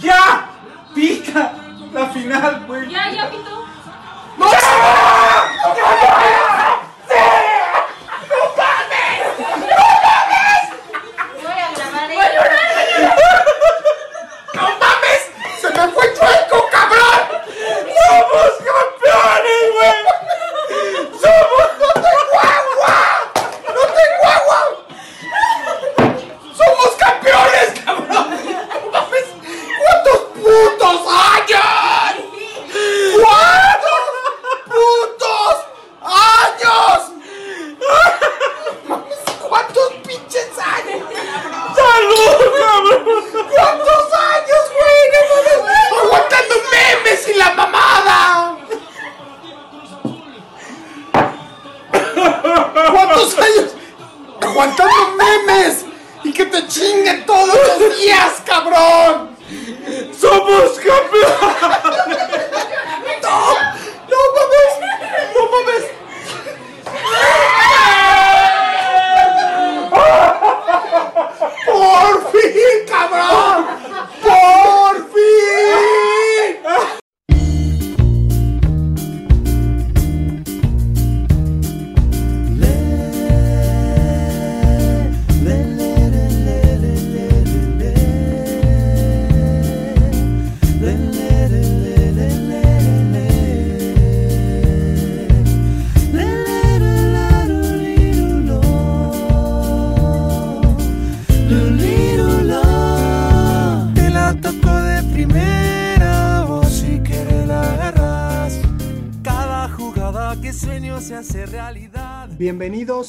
¡Ya! ¡Pita! La final, güey. Ya, ya pitó. ¡No! Voy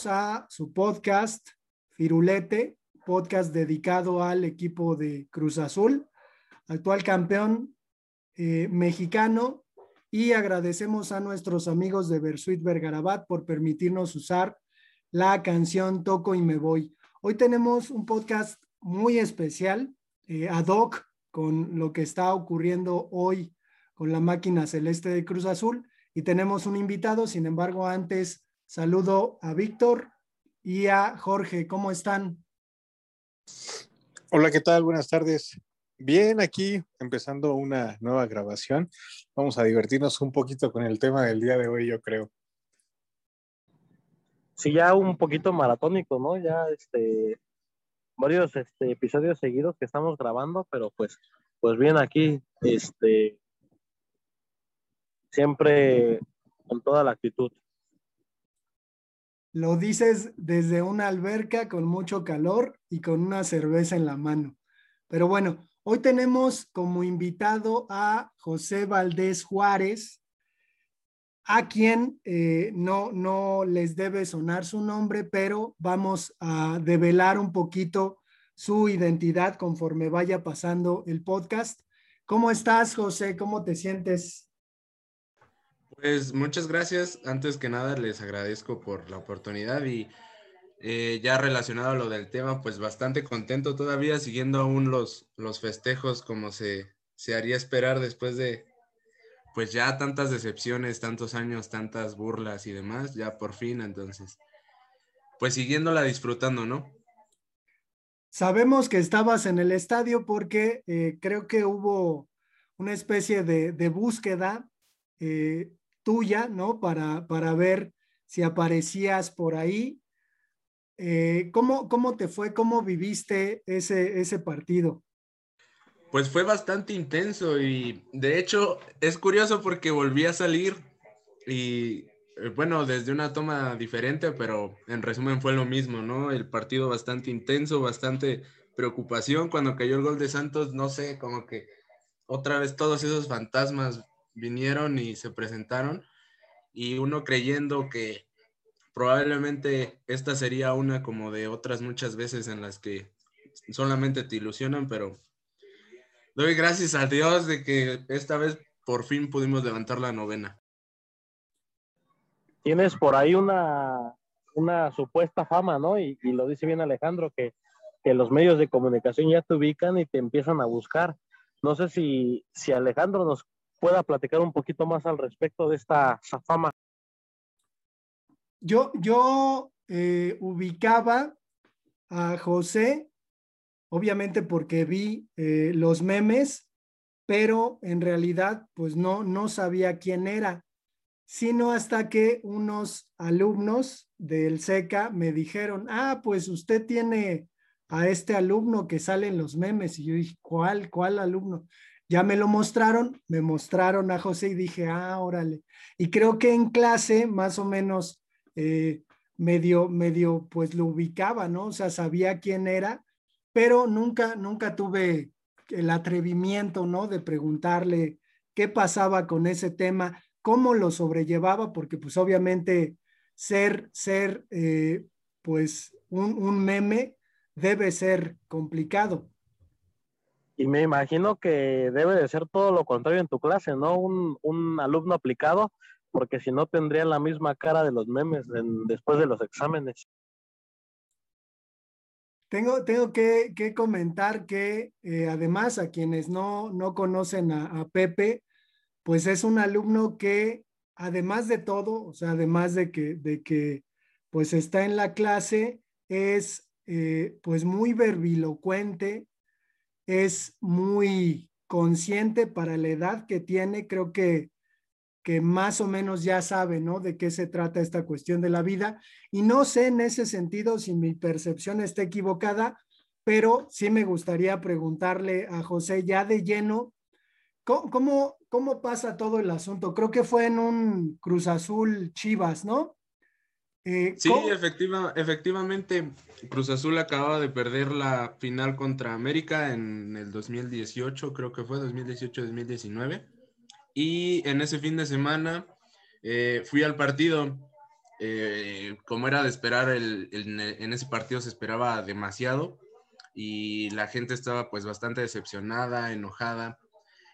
A su podcast Firulete, podcast dedicado al equipo de Cruz Azul, actual campeón eh, mexicano, y agradecemos a nuestros amigos de Versuit Vergarabat por permitirnos usar la canción Toco y me voy. Hoy tenemos un podcast muy especial, eh, ad hoc, con lo que está ocurriendo hoy con la máquina celeste de Cruz Azul, y tenemos un invitado, sin embargo, antes saludo a Víctor y a Jorge. ¿Cómo están? Hola, ¿qué tal? Buenas tardes. Bien, aquí empezando una nueva grabación. Vamos a divertirnos un poquito con el tema del día de hoy, yo creo. sí, ya un poquito maratónico, ¿no? Ya este varios este, episodios seguidos que estamos grabando, pero pues, pues bien aquí, este siempre con toda la actitud. Lo dices desde una alberca con mucho calor y con una cerveza en la mano. Pero bueno, hoy tenemos como invitado a José Valdés Juárez, a quien eh, no, no les debe sonar su nombre, pero vamos a develar un poquito su identidad conforme vaya pasando el podcast. ¿Cómo estás, José? ¿Cómo te sientes? Pues muchas gracias. Antes que nada les agradezco por la oportunidad y eh, ya relacionado a lo del tema, pues bastante contento todavía siguiendo aún los, los festejos como se, se haría esperar después de pues ya tantas decepciones, tantos años, tantas burlas y demás, ya por fin, entonces, pues siguiéndola disfrutando, ¿no? Sabemos que estabas en el estadio porque eh, creo que hubo una especie de, de búsqueda eh, tuya, ¿no? Para, para ver si aparecías por ahí. Eh, ¿cómo, ¿Cómo te fue? ¿Cómo viviste ese, ese partido? Pues fue bastante intenso y de hecho es curioso porque volví a salir y eh, bueno, desde una toma diferente, pero en resumen fue lo mismo, ¿no? El partido bastante intenso, bastante preocupación. Cuando cayó el gol de Santos, no sé, como que otra vez todos esos fantasmas vinieron y se presentaron y uno creyendo que probablemente esta sería una como de otras muchas veces en las que solamente te ilusionan, pero doy gracias a Dios de que esta vez por fin pudimos levantar la novena. Tienes por ahí una, una supuesta fama, ¿no? Y, y lo dice bien Alejandro, que, que los medios de comunicación ya te ubican y te empiezan a buscar. No sé si, si Alejandro nos pueda platicar un poquito más al respecto de esta, fama. Yo, yo eh, ubicaba a José obviamente porque vi eh, los memes, pero en realidad pues no, no sabía quién era, sino hasta que unos alumnos del SECA me dijeron, ah, pues usted tiene a este alumno que sale en los memes. Y yo dije, ¿cuál? ¿Cuál alumno? Ya me lo mostraron, me mostraron a José y dije, ah, órale. Y creo que en clase más o menos eh, medio, medio, pues lo ubicaba, ¿no? O sea, sabía quién era, pero nunca, nunca tuve el atrevimiento, ¿no? De preguntarle qué pasaba con ese tema, cómo lo sobrellevaba, porque pues obviamente ser, ser, eh, pues un, un meme debe ser complicado. Y me imagino que debe de ser todo lo contrario en tu clase, ¿no? Un, un alumno aplicado, porque si no tendría la misma cara de los memes después de los exámenes. Tengo, tengo que, que comentar que eh, además a quienes no, no conocen a, Pepe, pues es un alumno que además de todo, o sea, además de que, de que pues está en la clase, es eh, pues muy verbilocuente, es muy consciente para la edad que tiene, creo que, que más o menos ya sabe, ¿no? De qué se trata esta cuestión de la vida. Y no sé en ese sentido si mi percepción está equivocada, pero sí me gustaría preguntarle a José ya de lleno, ¿cómo, cómo, cómo pasa todo el asunto? Creo que fue en un Cruz Azul Chivas, ¿no? Eh, sí, efectiva, efectivamente, Cruz Azul acababa de perder la final contra América en el 2018, creo que fue 2018-2019. Y en ese fin de semana eh, fui al partido. Eh, como era de esperar, el, el, en ese partido se esperaba demasiado y la gente estaba pues bastante decepcionada, enojada.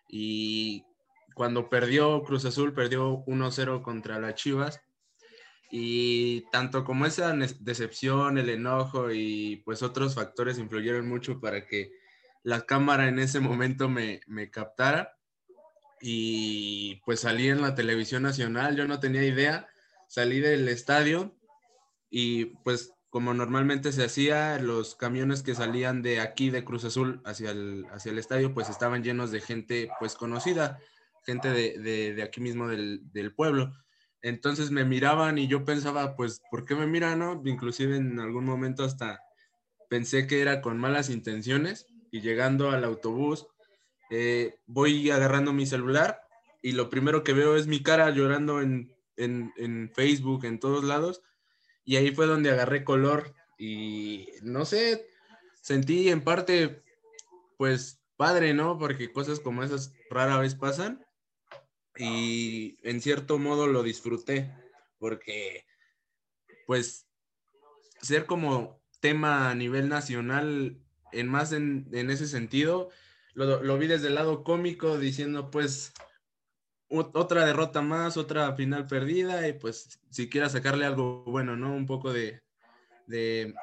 Y cuando perdió Cruz Azul, perdió 1-0 contra las Chivas y tanto como esa decepción, el enojo y pues otros factores influyeron mucho para que la cámara en ese momento me, me captara. Y pues salí en la televisión nacional, yo no tenía idea, salí del estadio y pues como normalmente se hacía, los camiones que salían de aquí de Cruz Azul hacia el, hacia el estadio pues estaban llenos de gente pues conocida, gente de, de, aquí mismo del, del pueblo. Entonces me miraban y yo pensaba, pues, ¿por qué me miran? No? Inclusive en algún momento hasta pensé que era con malas intenciones y llegando al autobús eh, voy agarrando mi celular y lo primero que veo es mi cara llorando en, en, en, Facebook, en todos lados. Y ahí fue donde agarré color y no sé, sentí en parte, pues, padre, ¿no? Porque cosas como esas rara vez pasan y en cierto modo lo disfruté porque pues ser como tema a nivel nacional en más en, en ese sentido lo, lo, vi desde el lado cómico diciendo pues otra derrota más, otra final perdida y pues si quiera sacarle algo bueno, ¿no? Un poco de, de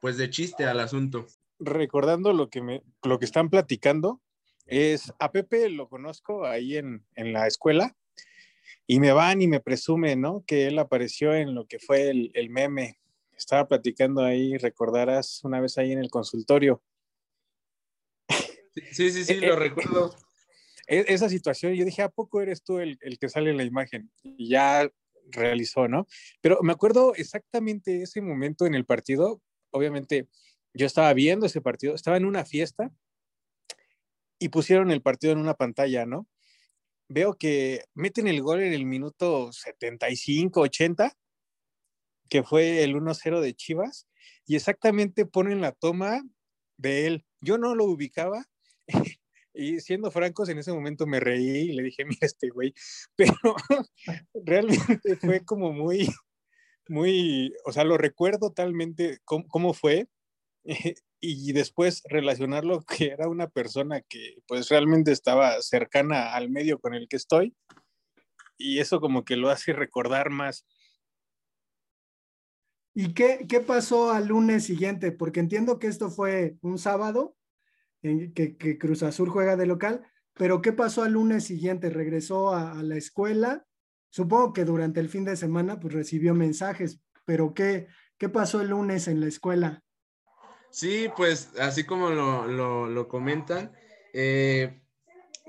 pues de chiste al asunto. Recordando lo que me lo que están platicando, es a Pepe lo conozco ahí en, en, la escuela y me van y me presumen, ¿no? Que él apareció en lo que fue el, el, meme. Estaba platicando ahí, recordarás una vez ahí en el consultorio. Sí, sí, sí, lo recuerdo. E, esa situación, yo dije, ¿a poco eres tú el, el que sale en la imagen? Y ya realizó, ¿no? Pero me acuerdo exactamente ese momento en el partido. Obviamente, yo estaba viendo ese partido, estaba en una fiesta y pusieron el partido en una pantalla, ¿no? Veo que meten el gol en el minuto 75, 80, que fue el 1-0 de Chivas, y exactamente ponen la toma de él. Yo no lo ubicaba. Y siendo francos, en ese momento me reí y le dije, mira este güey, pero realmente fue como muy, muy, o sea, lo recuerdo totalmente cómo, cómo fue, y después relacionarlo que era una persona que pues realmente estaba cercana al medio con el que estoy y eso como que lo hace recordar más. ¿Y qué, qué pasó al lunes siguiente? Porque entiendo que esto fue un sábado, en que, que, Cruz Azul juega de local, pero ¿qué pasó al lunes siguiente? ¿Regresó a, a, la escuela? Supongo que durante el fin de semana pues recibió mensajes, pero ¿qué, qué pasó el lunes en la escuela? Sí, pues así como lo, comentan, eh,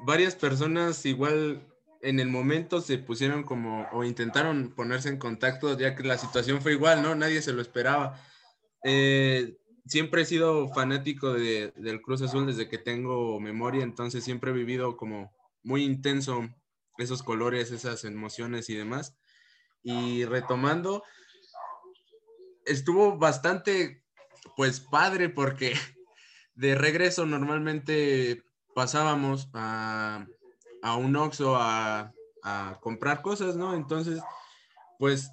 varias personas igual en el momento se pusieron como o intentaron ponerse en contacto ya que la situación fue igual, ¿no? Nadie se lo esperaba. Eh, siempre he sido fanático de, del Cruz Azul desde que tengo memoria, entonces siempre he vivido como muy intenso esos colores, esas emociones y demás. Y retomando, estuvo bastante, pues padre, porque de regreso normalmente pasábamos a, a un Oxxo a, a comprar cosas, ¿no? Entonces, pues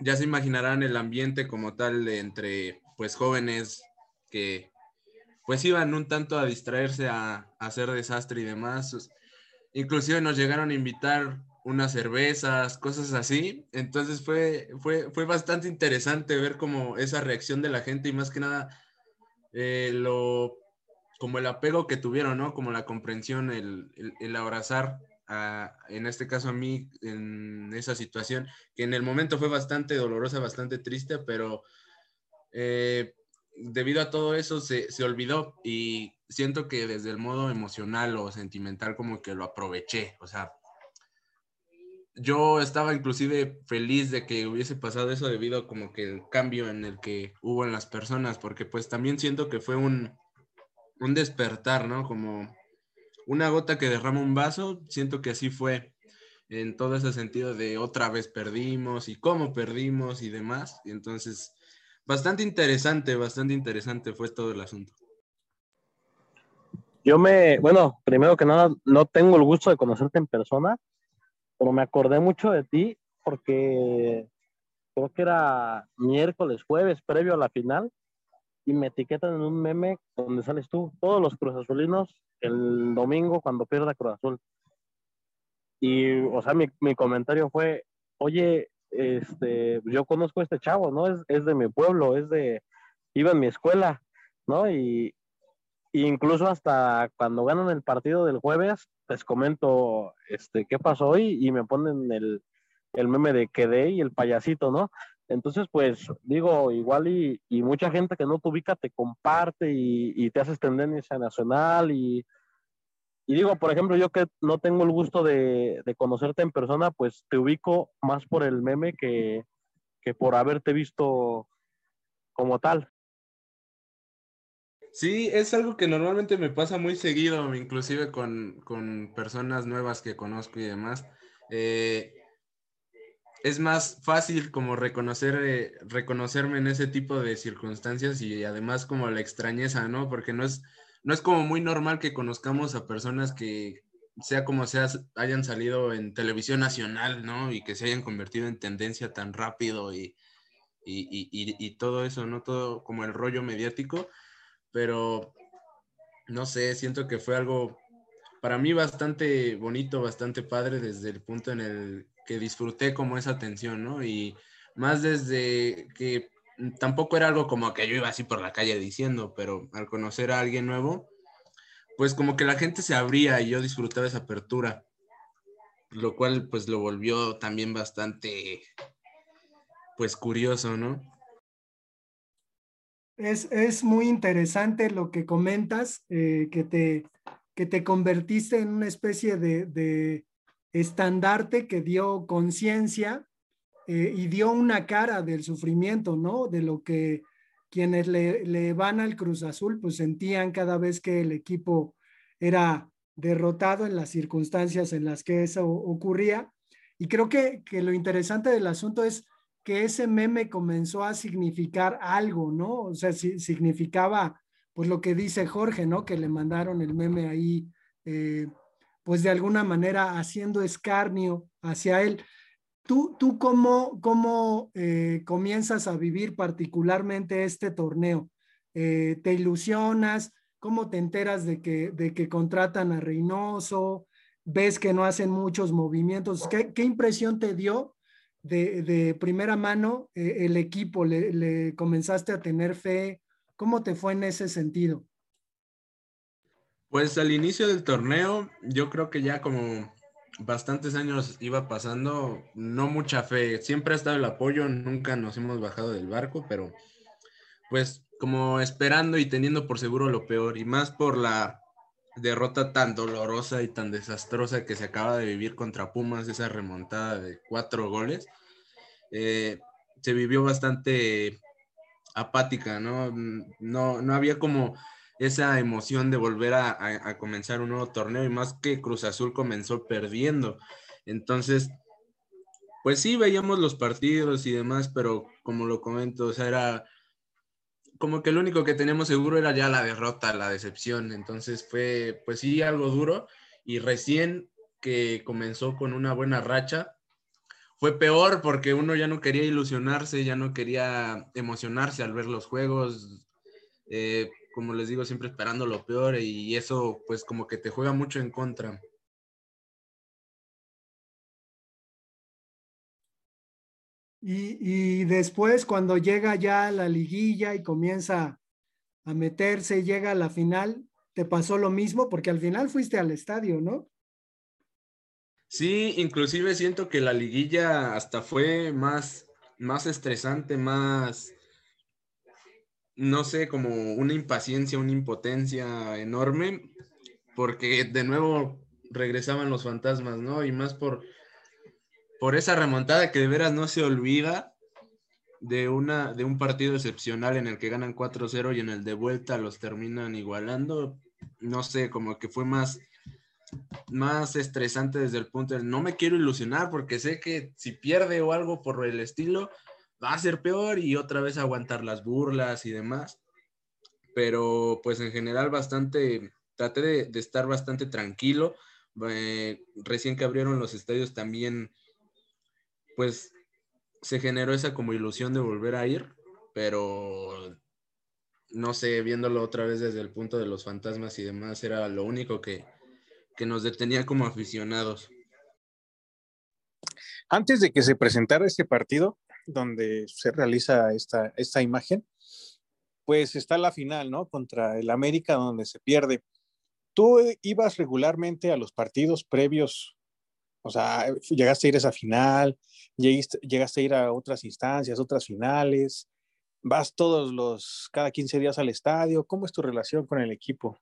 ya se imaginarán el ambiente como tal de entre pues jóvenes que pues iban un tanto a distraerse a, a, hacer desastre y demás. Inclusive nos llegaron a invitar unas cervezas, cosas así. Entonces fue, fue, fue bastante interesante ver como esa reacción de la gente y más que nada eh, lo, como el apego que tuvieron, ¿no? Como la comprensión, el, el, abrazar, a, en este caso a mí, en esa situación, que en el momento fue bastante dolorosa, bastante triste, pero eh, debido a todo eso se, se olvidó y siento que desde el modo emocional o sentimental como que lo aproveché, o sea, yo estaba inclusive feliz de que hubiese pasado eso debido como que el cambio en el que hubo en las personas, porque pues también siento que fue un, un despertar, ¿no? Como una gota que derrama un vaso, siento que así fue en todo ese sentido de otra vez perdimos y cómo perdimos y demás. Y entonces, bastante interesante, bastante interesante fue todo el asunto. Yo me, bueno, primero que nada, no tengo el gusto de conocerte en persona, pero me acordé mucho de ti porque creo que era miércoles, jueves, previo a la final, y me etiquetan en un meme donde sales tú, todos los Cruz Azulinos, el domingo cuando pierda Cruz Azul. Y, o sea, mi, mi comentario fue, oye, este, yo conozco a este chavo, ¿no? Es, es de mi pueblo, es de, iba en mi escuela, ¿no? Y, incluso hasta cuando ganan el partido del jueves, les comento este, qué pasó hoy y me ponen el, el meme de quedé y el payasito, ¿no? Entonces, pues digo, igual y, y, mucha gente que no te ubica te comparte y, y te haces tendencia nacional y, y, digo, por ejemplo, yo que no tengo el gusto de, de, conocerte en persona, pues te ubico más por el meme que, que por haberte visto como tal. Sí, es algo que normalmente me pasa muy seguido, inclusive con, con personas nuevas que conozco y demás. Eh, es más fácil como reconocer, eh, reconocerme en ese tipo de circunstancias y además como la extrañeza, ¿no? Porque no es, no es como muy normal que conozcamos a personas que, sea como sea, hayan salido en televisión nacional, ¿no? Y que se hayan convertido en tendencia tan rápido y, y, y, y todo eso, ¿no? Todo como el rollo mediático pero no sé, siento que fue algo para mí bastante bonito, bastante padre desde el punto en el que disfruté como esa atención, ¿no? Y más desde que tampoco era algo como que yo iba así por la calle diciendo, pero al conocer a alguien nuevo, pues como que la gente se abría y yo disfrutaba esa apertura, lo cual pues lo volvió también bastante, pues curioso, ¿no? Es, muy interesante lo que comentas, eh, que, te, que te convertiste en una especie de, estandarte que dio conciencia eh, y dio una cara del sufrimiento, ¿no? De lo que quienes le, van al Cruz Azul, pues sentían cada vez que el equipo era derrotado en las circunstancias en las que eso ocurría. Y creo que, que lo interesante del asunto es que ese meme comenzó a significar algo, ¿no? O sea, significaba, pues lo que dice Jorge, ¿no? Que le mandaron el meme ahí, eh, pues de alguna manera haciendo escarnio hacia él. ¿Tú, tú cómo, cómo eh, comienzas a vivir particularmente este torneo? Eh, ¿Te ilusionas? ¿Cómo te enteras de que, de que contratan a Reynoso? ¿Ves que no hacen muchos movimientos? ¿Qué, qué impresión te dio de, primera mano eh, el equipo? Le, comenzaste a tener fe? ¿Cómo te fue en ese sentido? Pues al inicio del torneo, yo creo que ya como bastantes años iba pasando, no mucha fe. Siempre ha estado el apoyo, nunca nos hemos bajado del barco, pero pues como esperando y teniendo por seguro lo peor, y más por la derrota tan dolorosa y tan desastrosa que se acaba de vivir contra Pumas, esa remontada de cuatro goles, eh, se vivió bastante apática, ¿no? ¿no? No había como esa emoción de volver a, comenzar un nuevo torneo y más que Cruz Azul comenzó perdiendo. Entonces, pues sí, veíamos los partidos y demás, pero como lo comento, o sea, era como que lo único que teníamos seguro era ya la derrota, la decepción. Entonces fue, pues sí, algo duro. Y recién que comenzó con una buena racha, fue peor porque uno ya no quería ilusionarse, ya no quería emocionarse al ver los juegos. Eh, como les digo, siempre esperando lo peor y eso pues como que te juega mucho en contra. Y, después cuando llega ya la liguilla y comienza a meterse, llega a la final, ¿te pasó lo mismo? Porque al final fuiste al estadio, ¿no? Sí, inclusive siento que la liguilla hasta fue más, más estresante, más, no sé, como una impaciencia, una impotencia enorme, porque de nuevo regresaban los fantasmas, ¿no? Y más por por esa remontada que de veras no se olvida de, una, de un partido excepcional en el que ganan 4-0 y en el de vuelta los terminan igualando. No sé, como que fue más, más estresante desde el punto de no me quiero ilusionar porque sé que si pierde o algo por el estilo, va a ser peor y otra vez aguantar las burlas y demás. Pero pues en general bastante, traté de, estar bastante tranquilo. Eh, recién que abrieron los estadios también pues se generó esa como ilusión de volver a ir, pero no sé, viéndolo otra vez desde el punto de los fantasmas y demás, era lo único que, nos detenía como aficionados. Antes de que se presentara este partido, donde se realiza esta, esta imagen, pues está la final, ¿no? Contra el América, donde se pierde. ¿Tú ibas regularmente a los partidos previos o sea, llegaste a ir a esa final, llegaste, a ir a otras instancias, otras finales, vas todos los, cada 15 días al estadio. ¿Cómo es tu relación con el equipo?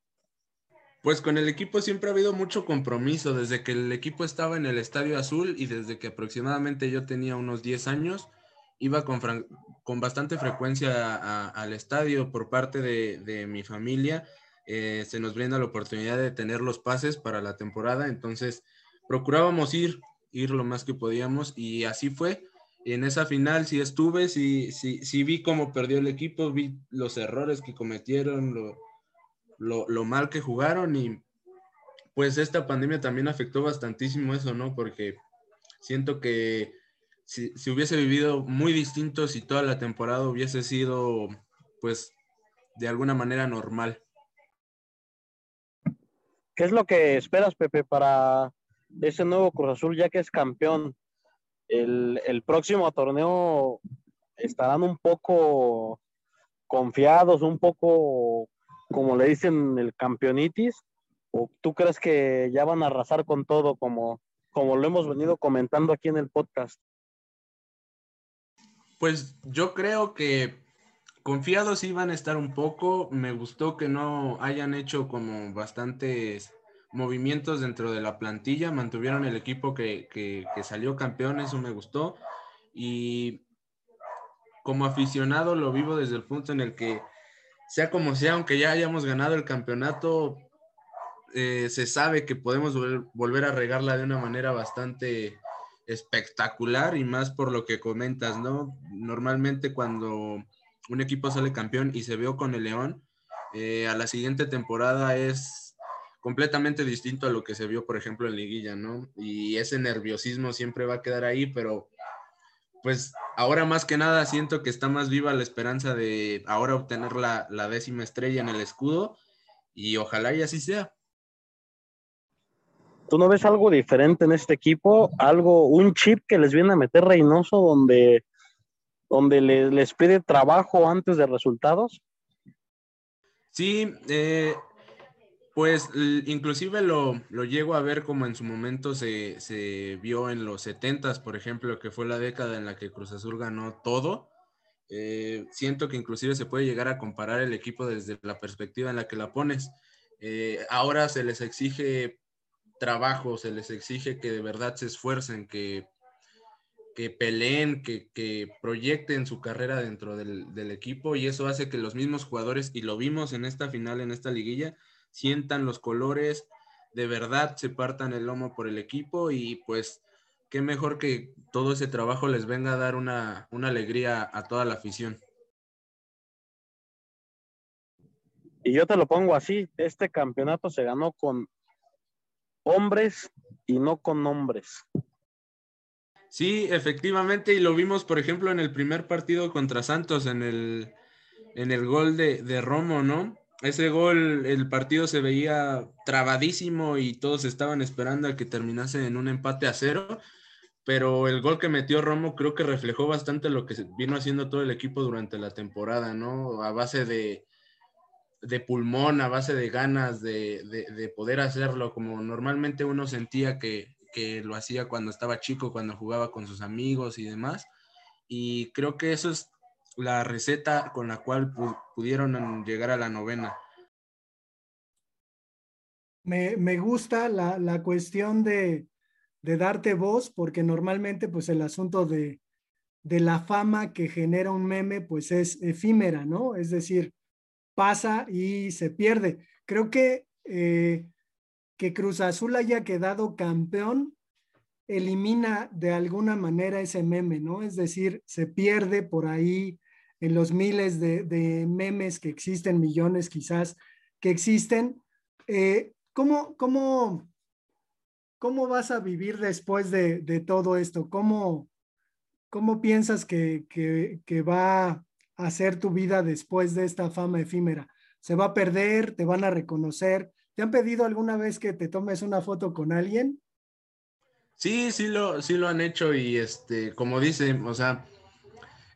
Pues con el equipo siempre ha habido mucho compromiso, desde que el equipo estaba en el Estadio Azul y desde que aproximadamente yo tenía unos 10 años, iba con, con bastante frecuencia al estadio por parte de, mi familia. Eh, se nos brinda la oportunidad de tener los pases para la temporada, entonces procurábamos ir, ir lo más que podíamos y así fue. En esa final sí estuve, sí, vi cómo perdió el equipo, vi los errores que cometieron, lo, lo, mal que jugaron y pues esta pandemia también afectó bastantísimo eso, ¿no? Porque siento que si, si, hubiese vivido muy distinto, si toda la temporada hubiese sido, pues, de alguna manera normal. ¿Qué es lo que esperas, Pepe, para ese nuevo Cruz Azul ya que es campeón. El, el próximo torneo estarán un poco confiados, un poco, como le dicen, el campeonitis? ¿O tú crees que ya van a arrasar con todo como, como lo hemos venido comentando aquí en el podcast? Pues yo creo que confiados van a estar un poco. Me gustó que no hayan hecho como bastantes movimientos dentro de la plantilla, mantuvieron el equipo que, salió campeón, eso me gustó. Y como aficionado lo vivo desde el punto en el que, sea como sea, aunque ya hayamos ganado el campeonato, eh, se sabe que podemos volver a regarla de una manera bastante espectacular y más por lo que comentas, ¿no? Normalmente cuando un equipo sale campeón y se vio con el León, eh, a la siguiente temporada es completamente distinto a lo que se vio, por ejemplo, en liguilla, ¿no? Y ese nerviosismo siempre va a quedar ahí, pero pues ahora más que nada siento que está más viva la esperanza de ahora obtener la, décima estrella en el escudo y ojalá y así sea. ¿Tú no ves algo diferente en este equipo? Algo, un chip que les viene a meter Reynoso donde, donde les, les pide trabajo antes de resultados? Sí, eh, pues inclusive lo, llego a ver como en su momento se, vio en los 70 por ejemplo, que fue la década en la que Cruz Azul ganó todo Eh, siento que inclusive se puede llegar a comparar el equipo desde la perspectiva en la que la pones. Eh, ahora se les exige trabajo, se les exige que de verdad se esfuercen, que, que peleen, que, que proyecten su carrera dentro del, del, equipo y eso hace que los mismos jugadores, y lo vimos en esta final, en esta liguilla, sientan los colores, de verdad se partan el lomo por el equipo y pues qué mejor que todo ese trabajo les venga a dar una, una alegría a toda la afición. Y yo te lo pongo así, este campeonato se ganó con hombres y no con hombres. Sí, efectivamente, y lo vimos, por ejemplo, en el primer partido contra Santos, en el, en el gol de, de Romo, ¿no? Ese gol, el partido se veía trabadísimo y todos estaban esperando a que terminase en un empate a cero, pero el gol que metió Romo creo que reflejó bastante lo que vino haciendo todo el equipo durante la temporada, ¿no? A base de, de pulmón, a base de ganas de, de, de, poder hacerlo, como normalmente uno sentía que, que, lo hacía cuando estaba chico, cuando jugaba con sus amigos y demás. Y creo que eso es la receta con la cual pu pudieron llegar a la novena. Me, me gusta la, la cuestión de, de, darte voz, porque normalmente pues el asunto de, de la fama que genera un meme pues es efímera, ¿no? Es decir, pasa y se pierde. Creo que eh, que Cruz Azul haya quedado campeón elimina de alguna manera ese meme, ¿no? Es decir, se pierde por ahí en los miles de, memes que existen, millones quizás que existen. Eh, ¿cómo, cómo, ¿Cómo vas a vivir después de, de todo esto? ¿Cómo, cómo piensas que, que, que va hacer tu vida después de esta fama efímera? ¿Se va a perder? ¿Te van a reconocer? ¿Te han pedido alguna vez que te tomes una foto con alguien? Sí, sí lo, sí lo han hecho y este, como dice, o sea,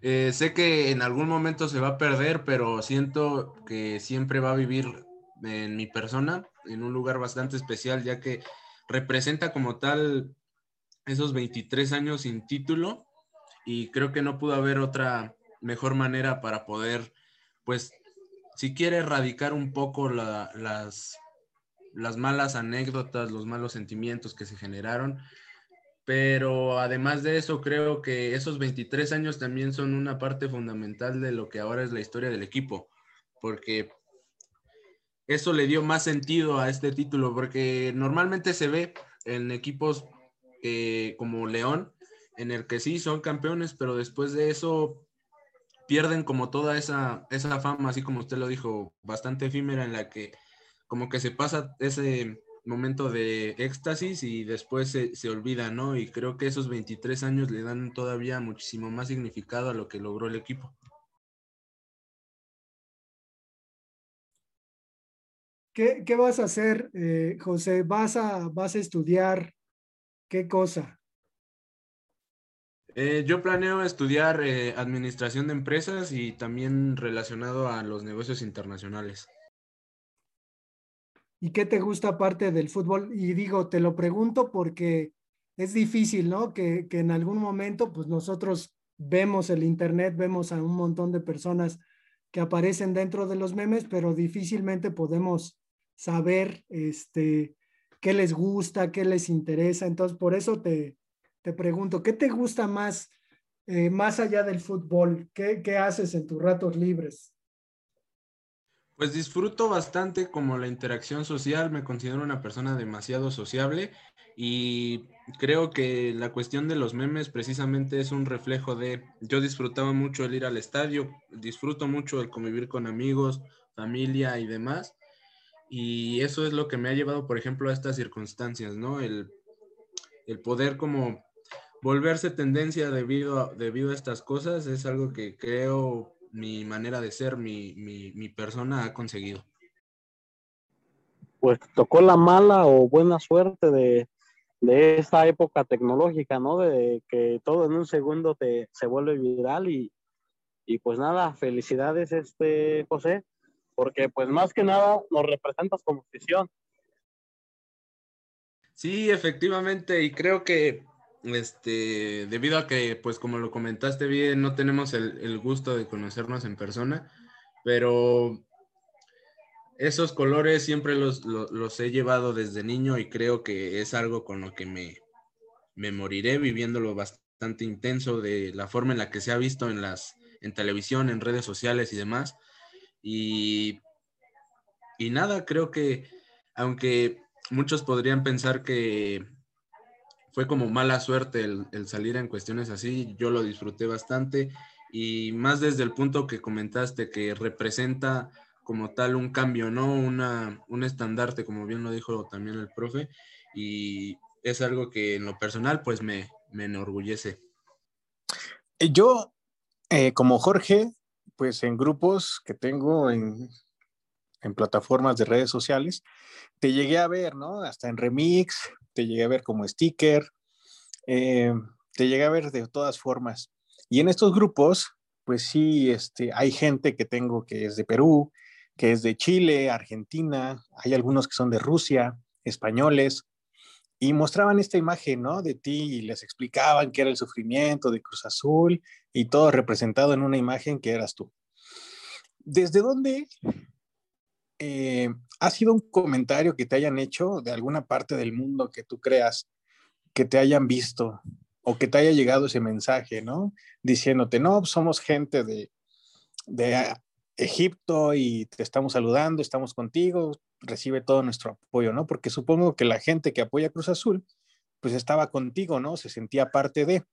eh, sé que en algún momento se va a perder, pero siento que siempre va a vivir en mi persona, en un lugar bastante especial, ya que representa como tal esos 23 años sin título y creo que no pudo haber otra mejor manera para poder, pues, si quiere erradicar un poco la, las, las malas anécdotas, los malos sentimientos que se generaron. Pero además de eso, creo que esos 23 años también son una parte fundamental de lo que ahora es la historia del equipo, porque eso le dio más sentido a este título, porque normalmente se ve en equipos eh, como León, en el que sí son campeones, pero después de eso pierden como toda esa, esa fama, así como usted lo dijo, bastante efímera en la que como que se pasa ese momento de éxtasis y después se, se, olvida, ¿no? Y creo que esos 23 años le dan todavía muchísimo más significado a lo que logró el equipo. ¿Qué, qué vas a hacer, eh, José? ¿Vas a, ¿Vas a estudiar qué cosa? Eh, yo planeo estudiar eh, administración de empresas y también relacionado a los negocios internacionales. ¿Y qué te gusta aparte del fútbol? Y digo, te lo pregunto porque es difícil, ¿no? Que, que en algún momento, pues nosotros vemos el Internet, vemos a un montón de personas que aparecen dentro de los memes, pero difícilmente podemos saber este, qué les gusta, qué les interesa. Entonces, por eso te, te pregunto, ¿qué te gusta más, eh, más allá del fútbol? ¿Qué, ¿Qué haces en tus ratos libres? Pues disfruto bastante como la interacción social, me considero una persona demasiado sociable y creo que la cuestión de los memes precisamente es un reflejo de, yo disfrutaba mucho el ir al estadio, disfruto mucho el convivir con amigos, familia y demás, y eso es lo que me ha llevado, por ejemplo, a estas circunstancias, ¿no? El, el poder como volverse tendencia debido a, debido a estas cosas es algo que creo mi manera de ser, mi, mi, mi persona ha conseguido. Pues tocó la mala o buena suerte de, de esta época tecnológica, ¿no? De que todo en un segundo te, se vuelve viral y, y pues nada, felicidades este José, porque pues más que nada nos representas como afición. Sí, efectivamente, y creo que este, debido a que, pues como lo comentaste bien, no tenemos el, gusto de conocernos en persona, pero esos colores siempre los, he llevado desde niño y creo que es algo con lo que me, me moriré viviéndolo bastante intenso de la forma en la que se ha visto en las en televisión, en redes sociales y demás. Y, y nada, creo que aunque muchos podrían pensar que fue como mala suerte el, salir en cuestiones así. Yo lo disfruté bastante y más desde el punto que comentaste, que representa como tal un cambio, ¿no? Una, un estandarte, como bien lo dijo también el profe, y es algo que en lo personal pues me, me enorgullece. Yo, eh, como Jorge, pues en grupos que tengo en, en plataformas de redes sociales, te llegué a ver, ¿no? Hasta en remix, te llegué a ver como sticker, eh, te llegué a ver de todas formas. Y en estos grupos, pues sí, este, hay gente que tengo que es de Perú, que es de Chile, Argentina, hay algunos que son de Rusia, españoles, y mostraban esta imagen, ¿no? De ti y les explicaban qué era el sufrimiento de Cruz Azul y todo representado en una imagen que eras tú. ¿Desde dónde eh, ¿ha sido un comentario que te hayan hecho de alguna parte del mundo que tú creas, que te hayan visto o que te haya llegado ese mensaje, ¿no? Diciéndote, no, pues, somos gente de, de Egipto y te estamos saludando, estamos contigo, recibe todo nuestro apoyo, ¿no? Porque supongo que la gente que apoya Cruz Azul, pues estaba contigo, ¿no? Se sentía parte de.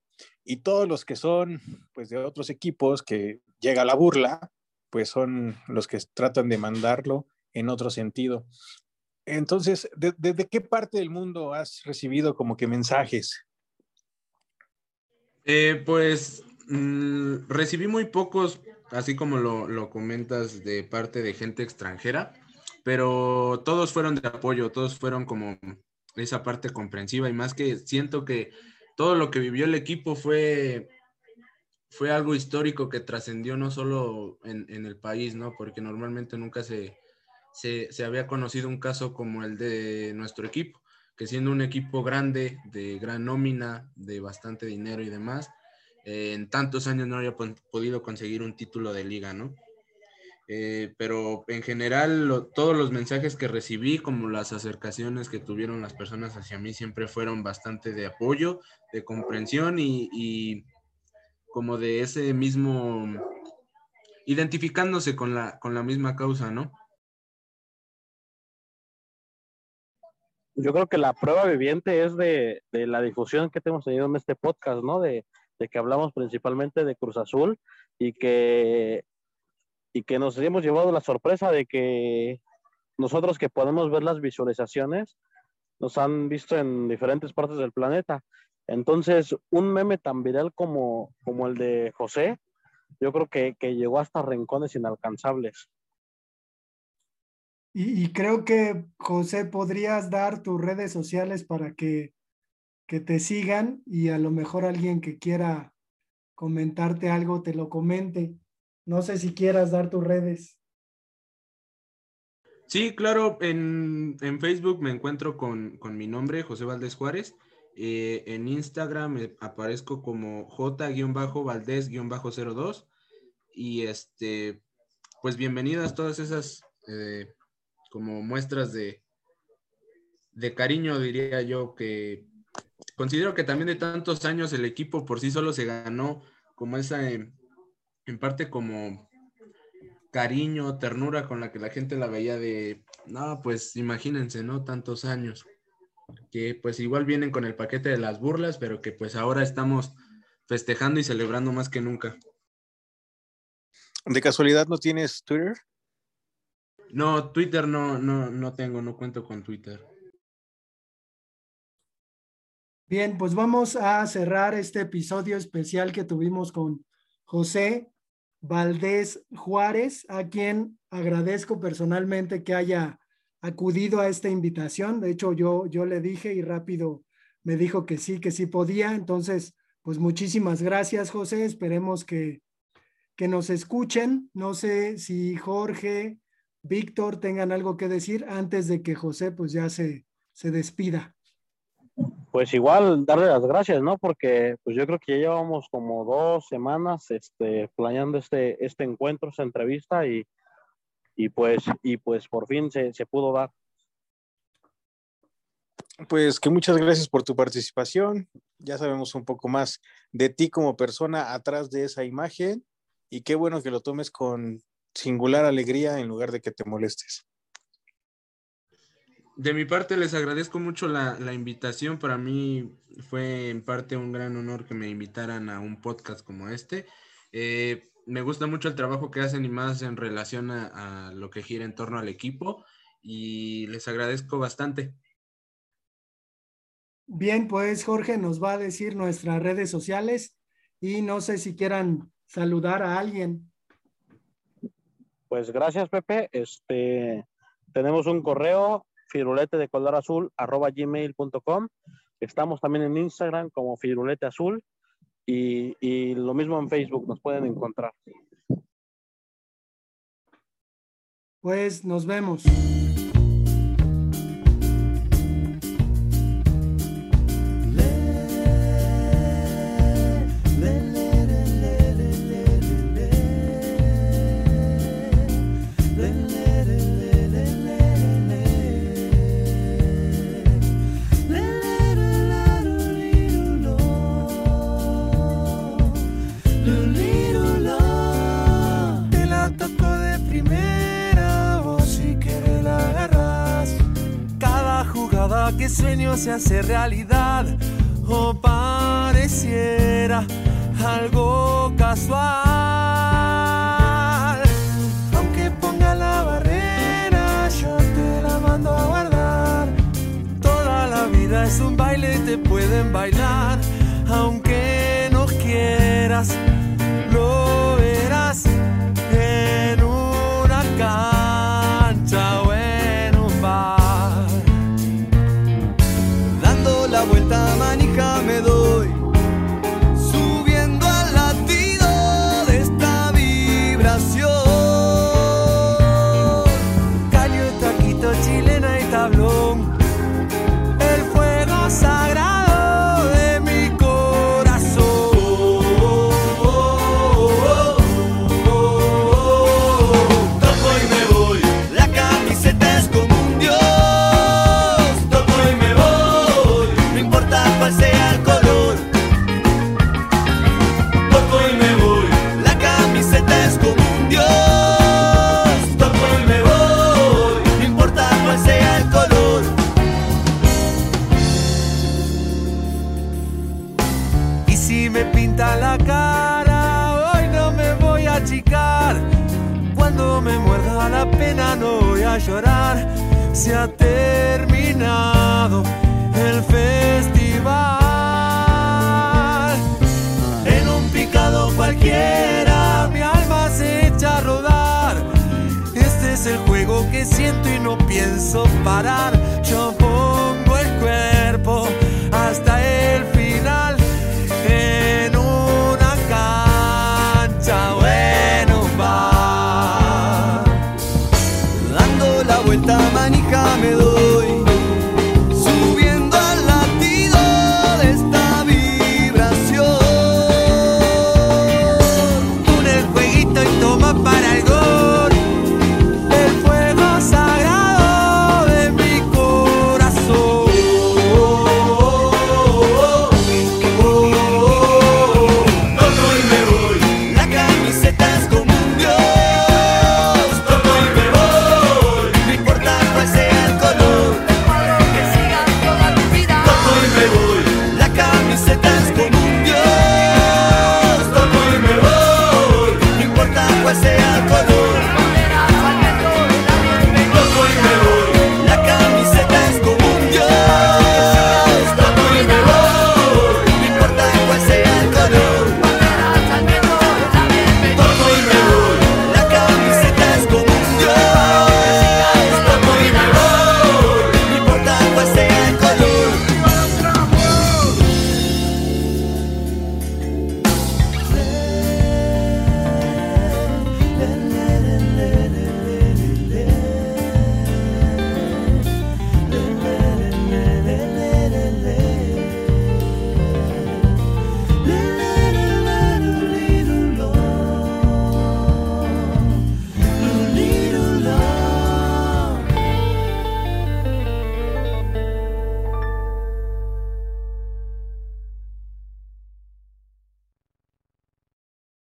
Y todos los que son, pues, de otros equipos que llega la burla, pues son los que tratan de mandarlo en otro sentido. Entonces, ¿desde qué parte del mundo has recibido como que mensajes? Eh, pues mm, recibí muy pocos, así como lo, lo, comentas, de parte de gente extranjera, pero todos fueron de apoyo, todos fueron como esa parte comprensiva y más que siento que todo lo que vivió el equipo fue, fue algo histórico que trascendió no solo en, en el país, ¿no? Porque normalmente nunca se, se, había conocido un caso como el de nuestro equipo, que siendo un equipo grande, de gran nómina, de bastante dinero y demás, eh, en tantos años no había podido conseguir un título de liga, ¿no? Eh, pero en general todos los mensajes que recibí, como las acercaciones que tuvieron las personas hacia mí, siempre fueron bastante de apoyo, de comprensión y, y como de ese mismo, identificándose con la, con la misma causa, ¿no? Yo creo que la prueba viviente es de, la difusión que hemos tenido en este podcast, ¿no? De, que hablamos principalmente de Cruz Azul y que, y que nos hemos llevado la sorpresa de que nosotros que podemos ver las visualizaciones nos han visto en diferentes partes del planeta. Entonces, un meme tan viral como, como el de José, yo creo que, que llegó hasta rincones inalcanzables. Y, creo que, José, podrías dar tus redes sociales para que, que te sigan y a lo mejor alguien que quiera comentarte algo te lo comente. No sé si quieras dar tus redes. Sí, claro, en, Facebook me encuentro con, mi nombre, José Valdés Juárez. Eh, en Instagram aparezco como J-Valdés-02. Y este, pues bienvenidas todas esas eh, como muestras de, de cariño, diría yo, que considero que también de tantos años el equipo por sí solo se ganó como esa, en, parte como cariño, ternura con la que la gente la veía de, no, pues imagínense, ¿no? Tantos años, que pues igual vienen con el paquete de las burlas, pero que pues ahora estamos festejando y celebrando más que nunca. ¿De casualidad no tienes Twitter? No, Twitter no, no, no tengo, no cuento con Twitter. Bien, pues vamos a cerrar este episodio especial que tuvimos con José Valdés Juárez, a quien agradezco personalmente que haya acudido a esta invitación. De hecho, yo, yo le dije y rápido me dijo que sí, que sí podía. Entonces, pues muchísimas gracias, José. Esperemos que, que nos escuchen. No sé si Jorge, Víctor tengan algo que decir antes de que José pues ya se, se despida. pues igual darle las gracias, ¿no? Porque pues yo creo que ya llevamos como dos semanas este, planeando este, este encuentro, esta entrevista y, y pues, y pues por fin se, se pudo dar. Pues que muchas gracias por tu participación. Ya sabemos un poco más de ti como persona atrás de esa imagen y qué bueno que lo tomes con singular alegría en lugar de que te molestes. De mi parte les agradezco mucho la, la, invitación. Para mí fue en parte un gran honor que me invitaran a un podcast como este. Eh, me gusta mucho el trabajo que hacen y más en relación a, a lo que gira en torno al equipo y les agradezco bastante. Bien, pues Jorge nos va a decir nuestras redes sociales y no sé si quieran saludar a alguien. Pues gracias, Pepe. Este, tenemos un correo, firulete de color azul, arroba gmail.com. Estamos también en Instagram como firulete azul y, y lo mismo en Facebook nos pueden encontrar. Pues nos vemos. Realidad o pareciera algo casual. Aunque ponga la barrera, yo te la mando a guardar. Toda la vida es un baile, te pueden bailar, aunque no quieras, la pena, no voy a llorar. Se ha terminado el festival. En un picado cualquiera, mi alma se echa a rodar. Este es el juego que siento y no pienso parar.